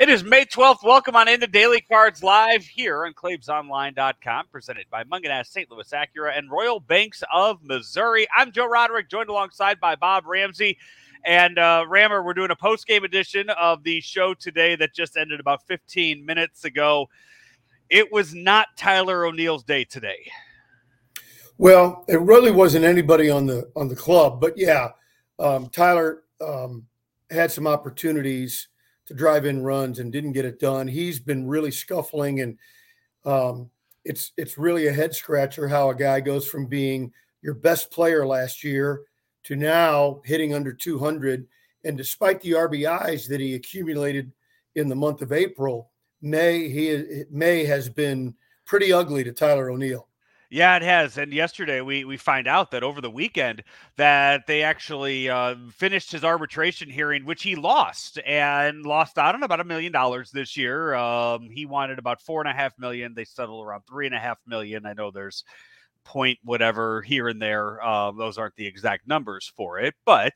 May 12th. Welcome on into Daily Cards Live here on ClavesOnline.com, presented by Mungenast St. Louis Acura and Royal Banks of Missouri. I'm Joe Roderick, joined alongside by Bob Ramsey. And uh, Rammer, we're doing a post game edition of the show today that just ended about 15 minutes ago. It was not Tyler O'Neill's day today. Well, it really wasn't anybody on the on the club, but yeah, um, Tyler um, had some opportunities to drive in runs and didn't get it done. He's been really scuffling, and um, it's it's really a head scratcher how a guy goes from being your best player last year to now hitting under 200. And despite the RBIs that he accumulated in the month of April, May he May has been pretty ugly to Tyler O'Neill. Yeah, it has. And yesterday we we find out that over the weekend that they actually uh, finished his arbitration hearing, which he lost and lost out on about a million dollars this year. Um, he wanted about four and a half million. They settled around three and a half million. I know there's point whatever here and there. Uh, those aren't the exact numbers for it, but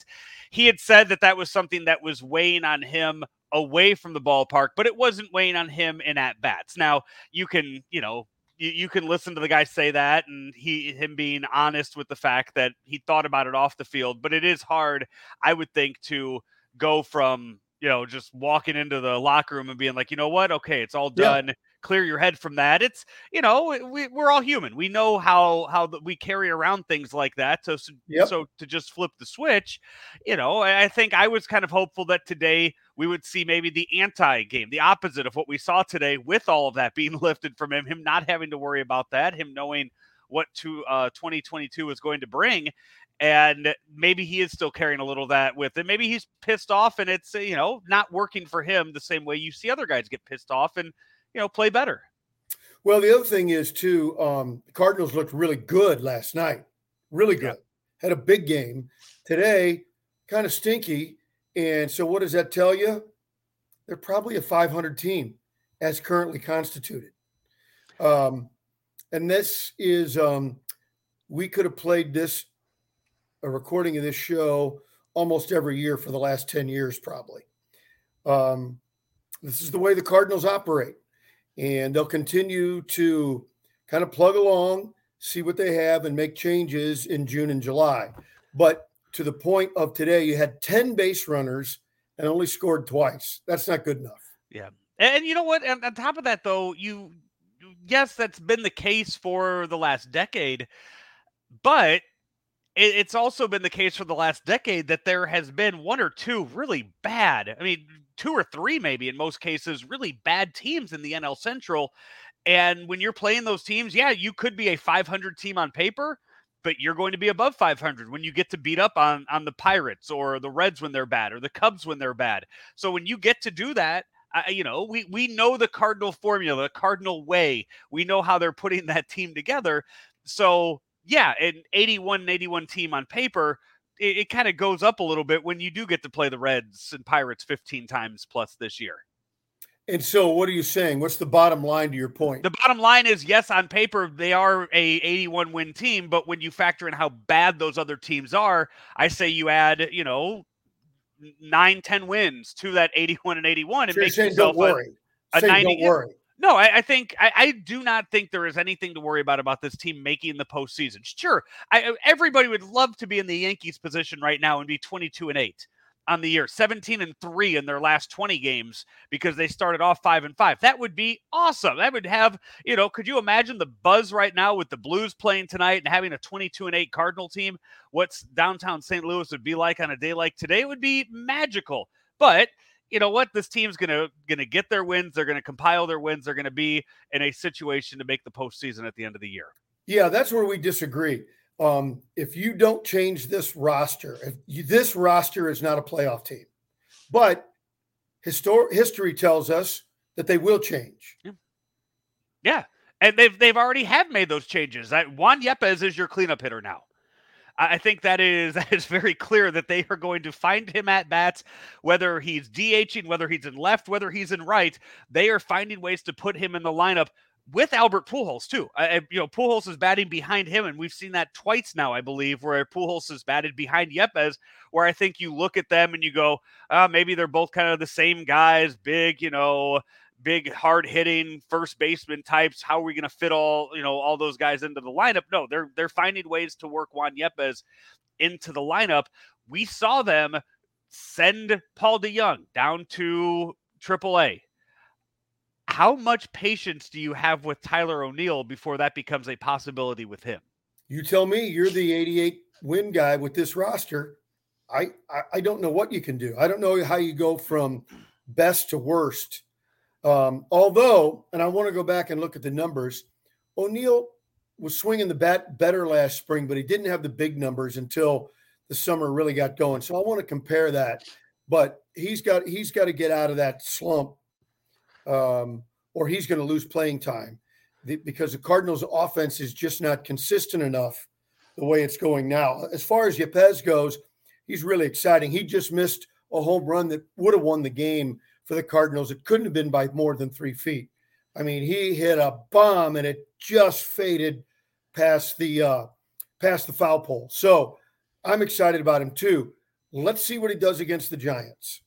he had said that that was something that was weighing on him away from the ballpark, but it wasn't weighing on him in at bats. Now you can, you know, you, you can listen to the guy say that and he him being honest with the fact that he thought about it off the field but it is hard i would think to go from you know just walking into the locker room and being like you know what? Okay it's all done. yeah clear your head from that. It's you know we, we're all human. We know how how the, we carry around things like that. So so, yep. so to just flip the switch, you know, I think I was kind of hopeful that today we would see maybe the anti game, the opposite of what we saw today, with all of that being lifted from him, him not having to worry about that, him knowing what to uh, 2022 is going to bring and maybe he is still carrying a little of that with him. Maybe he's pissed off and it's you know not working for him the same way you see other guys get pissed off and you know, play better. Well, the other thing is too, um, the Cardinals looked really good last night. Really good. Yeah. Had a big game. Today, kind of stinky. And so what does that tell you? They're probably a 500 team as currently constituted. Um, and this is um, we could have played this a recording of this show almost every year for the last 10 years probably um, this is the way the cardinals operate and they'll continue to kind of plug along, see what they have, and make changes in June and July. But to the point of today, you had 10 base runners and only scored twice. That's not good enough. Yeah. And you know what? And on top of that, though, you, yes, that's been the case for the last decade, but it's also been the case for the last decade that there has been one or two really bad. I mean, two or three, maybe in most cases, really bad teams in the NL Central. And when you're playing those teams, yeah, you could be a 500 team on paper, but you're going to be above 500 when you get to beat up on on the Pirates or the Reds when they're bad or the Cubs when they're bad. So when you get to do that, uh, you know, we we know the Cardinal formula, the Cardinal way. We know how they're putting that team together. So yeah, an 81 and 81 team on paper it, it kind of goes up a little bit when you do get to play the Reds and Pirates 15 times plus this year. And so, what are you saying? What's the bottom line to your point? The bottom line is yes, on paper they are a 81 win team, but when you factor in how bad those other teams are, I say you add, you know, nine, 10 wins to that 81 and 81 and so make yourself don't worry. a, a 90. Don't worry. No, I, I think I, I, do not think there is anything to worry about about this team making the postseason. Sure, I, everybody would love to be in the Yankees' position right now and be twenty-two and eight on the year, seventeen and three in their last twenty games because they started off five and five. That would be awesome. That would have you know. Could you imagine the buzz right now with the Blues playing tonight and having a twenty-two and eight Cardinal team? What's downtown St. Louis would be like on a day like today? It would be magical. But you know what? This team's gonna gonna get their wins. They're gonna compile their wins. They're gonna be in a situation to make the postseason at the end of the year. Yeah, that's where we disagree. Um, if you don't change this roster, if you, this roster is not a playoff team, but histor- history tells us that they will change. Yeah. yeah. And they've they've already have made those changes. Juan Yepez is your cleanup hitter now. I think that is that is very clear that they are going to find him at bats, whether he's DHing, whether he's in left, whether he's in right. They are finding ways to put him in the lineup with Albert Pujols too. I, you know, Pujols is batting behind him, and we've seen that twice now, I believe, where Pujols is batted behind Yepez. Where I think you look at them and you go, uh, maybe they're both kind of the same guys, big, you know, big hard hitting first baseman types. How are we going to fit all you know all those guys into the lineup? No, they're they're finding ways to work Juan Yepez into the lineup. We saw them send Paul DeJong down to AAA how much patience do you have with Tyler O'Neill before that becomes a possibility with him? You tell me. You're the 88 win guy with this roster. I, I, I don't know what you can do. I don't know how you go from best to worst. Um, although, and I want to go back and look at the numbers. O'Neill was swinging the bat better last spring, but he didn't have the big numbers until the summer really got going. So I want to compare that. But he's got he's got to get out of that slump um, or he's going to lose playing time the, because the Cardinals' offense is just not consistent enough the way it's going now. As far as Yepez goes, he's really exciting. He just missed a home run that would have won the game for the Cardinals. It couldn't have been by more than three feet. I mean, he hit a bomb and it just faded past the uh, past the foul pole. So I'm excited about him too. Let's see what he does against the Giants.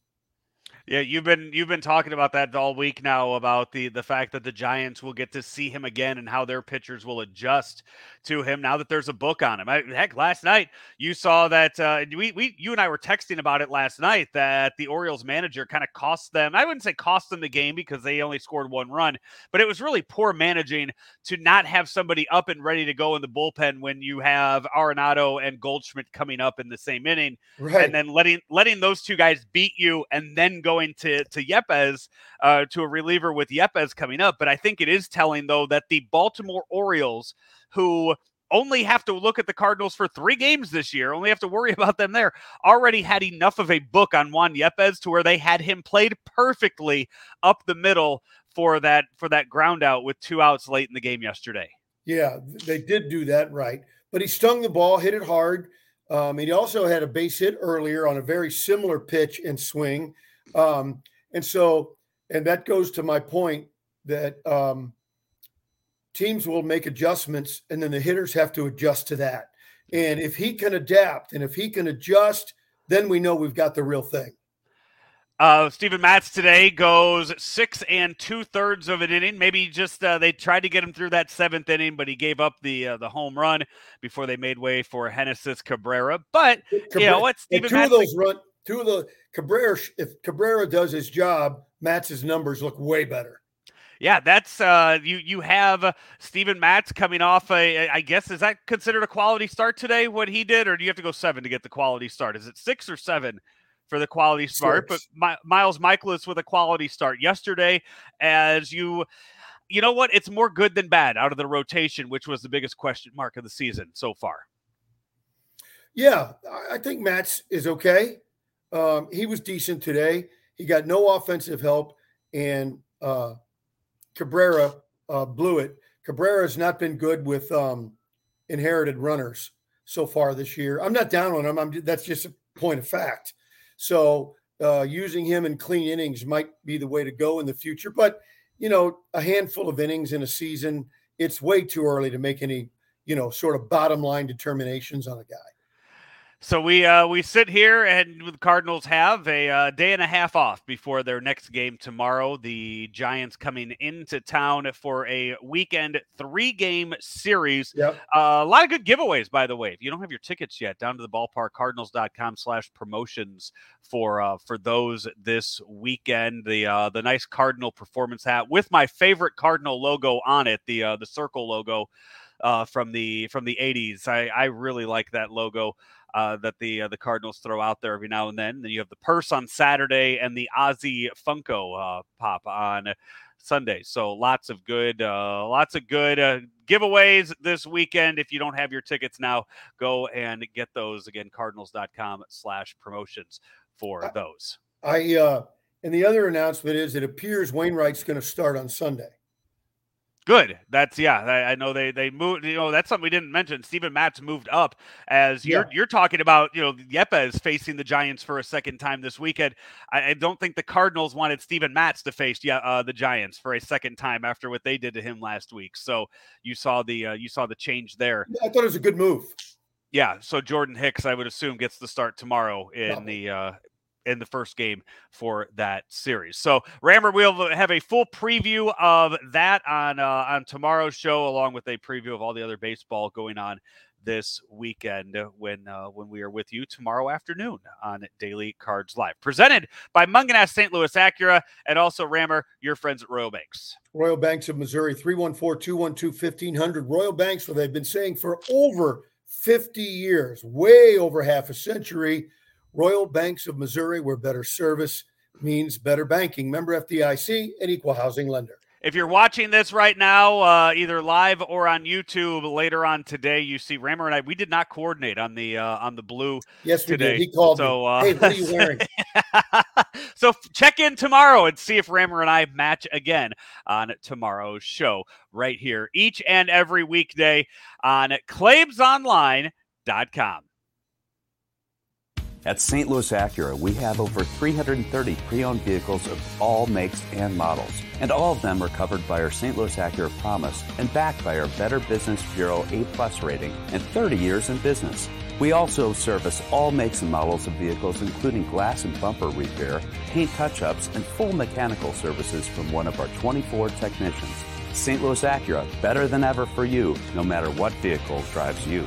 Yeah, you've been you've been talking about that all week now about the the fact that the Giants will get to see him again and how their pitchers will adjust to him now that there's a book on him. I, heck, last night you saw that uh, we we you and I were texting about it last night that the Orioles manager kind of cost them. I wouldn't say cost them the game because they only scored one run, but it was really poor managing to not have somebody up and ready to go in the bullpen when you have Arenado and Goldschmidt coming up in the same inning, right. and then letting letting those two guys beat you and then go going to to Yepez uh, to a reliever with Yepez coming up. But I think it is telling though that the Baltimore Orioles, who only have to look at the Cardinals for three games this year, only have to worry about them there, already had enough of a book on Juan Yepez to where they had him played perfectly up the middle for that for that ground out with two outs late in the game yesterday. Yeah, they did do that right. But he stung the ball, hit it hard. Um, he also had a base hit earlier on a very similar pitch and swing. Um, and so, and that goes to my point that um, teams will make adjustments and then the hitters have to adjust to that. And if he can adapt and if he can adjust, then we know we've got the real thing. Uh, Steven Matz today goes six and two thirds of an inning. Maybe just uh, they tried to get him through that seventh inning, but he gave up the uh, the home run before they made way for Genesis Cabrera. But Cabrera, you know what, Steven two Matz, those run two of the Cabrera, if Cabrera does his job, Matt's numbers look way better. Yeah, that's uh, you. You have Steven Matz coming off a. I guess is that considered a quality start today? What he did, or do you have to go seven to get the quality start? Is it six or seven for the quality start? Six. But My, Miles Mikolas with a quality start yesterday. As you, you know what? It's more good than bad out of the rotation, which was the biggest question mark of the season so far. Yeah, I think Matz is okay. Um, he was decent today. He got no offensive help, and uh, Cabrera uh, blew it. Cabrera has not been good with um, inherited runners so far this year. I'm not down on him. I'm, that's just a point of fact. So uh, using him in clean innings might be the way to go in the future. But you know, a handful of innings in a season, it's way too early to make any you know sort of bottom line determinations on a guy. So we uh, we sit here and the Cardinals have a uh, day and a half off before their next game tomorrow. The Giants coming into town for a weekend three game series. Yep. Uh, a lot of good giveaways, by the way. If you don't have your tickets yet, down to the ballpark cardinals.com slash promotions for uh, for those this weekend. The uh, the nice Cardinal performance hat with my favorite Cardinal logo on it, the uh, the circle logo uh, from the from the 80s. I, I really like that logo uh, that the uh, the Cardinals throw out there every now and then. Then you have the purse on Saturday and the Ozzy Funko uh, pop on Sunday. So lots of good, uh, lots of good uh, giveaways this weekend. If you don't have your tickets now, go and get those again. Cardinals.com slash promotions for those. I uh, and the other announcement is it appears Wainwright's going to start on Sunday. Good. That's yeah. I, I, know they they moved. You know that's something we didn't mention. Steven Matz moved up as you're yeah. you're talking about. You know Yepez facing the Giants for a second time this weekend. I, I don't think the Cardinals wanted Steven Matz to face yeah uh, the Giants for a second time after what they did to him last week. So you saw the uh, you saw the change there. I thought it was a good move. Yeah. So Jordan Hicks, I would assume, gets the start tomorrow in Probably. the uh, in the first game for that series. So Rammer, we'll have a full preview of that on uh, on tomorrow's show, along with a preview of all the other baseball going on this weekend when uh, when we are with you tomorrow afternoon on Daily Cards Live, presented by Mungenast St. Louis Acura and also Rammer, your friends at Royal Banks. Royal Banks of Missouri, 314-212-1500. Royal Banks, what they've been saying for over 50 years, way over half a century. Royal Banks of Missouri, where better service means better banking. Member FDIC, an equal housing lender. If you're watching this right now, uh, either live or on YouTube later on today, you see Rammer and I. We did not coordinate on the uh, on the blue. Yes, today. did. He called so, me. Uh, hey, what are you wearing? so check in tomorrow and see if Rammer and I match again on tomorrow's show right here each and every weekday on ClaimsOnline.com. At St. Louis Acura, we have over 330 pre-owned vehicles of all makes and models, and all of them are covered by our St. Louis Acura Promise and backed by our Better Business Bureau A-plus rating and 30 years in business. We also service all makes and models of vehicles, including glass and bumper repair, paint touch-ups, and full mechanical services from one of our 24 technicians. St. Louis Acura, better than ever for you, no matter what vehicle drives you.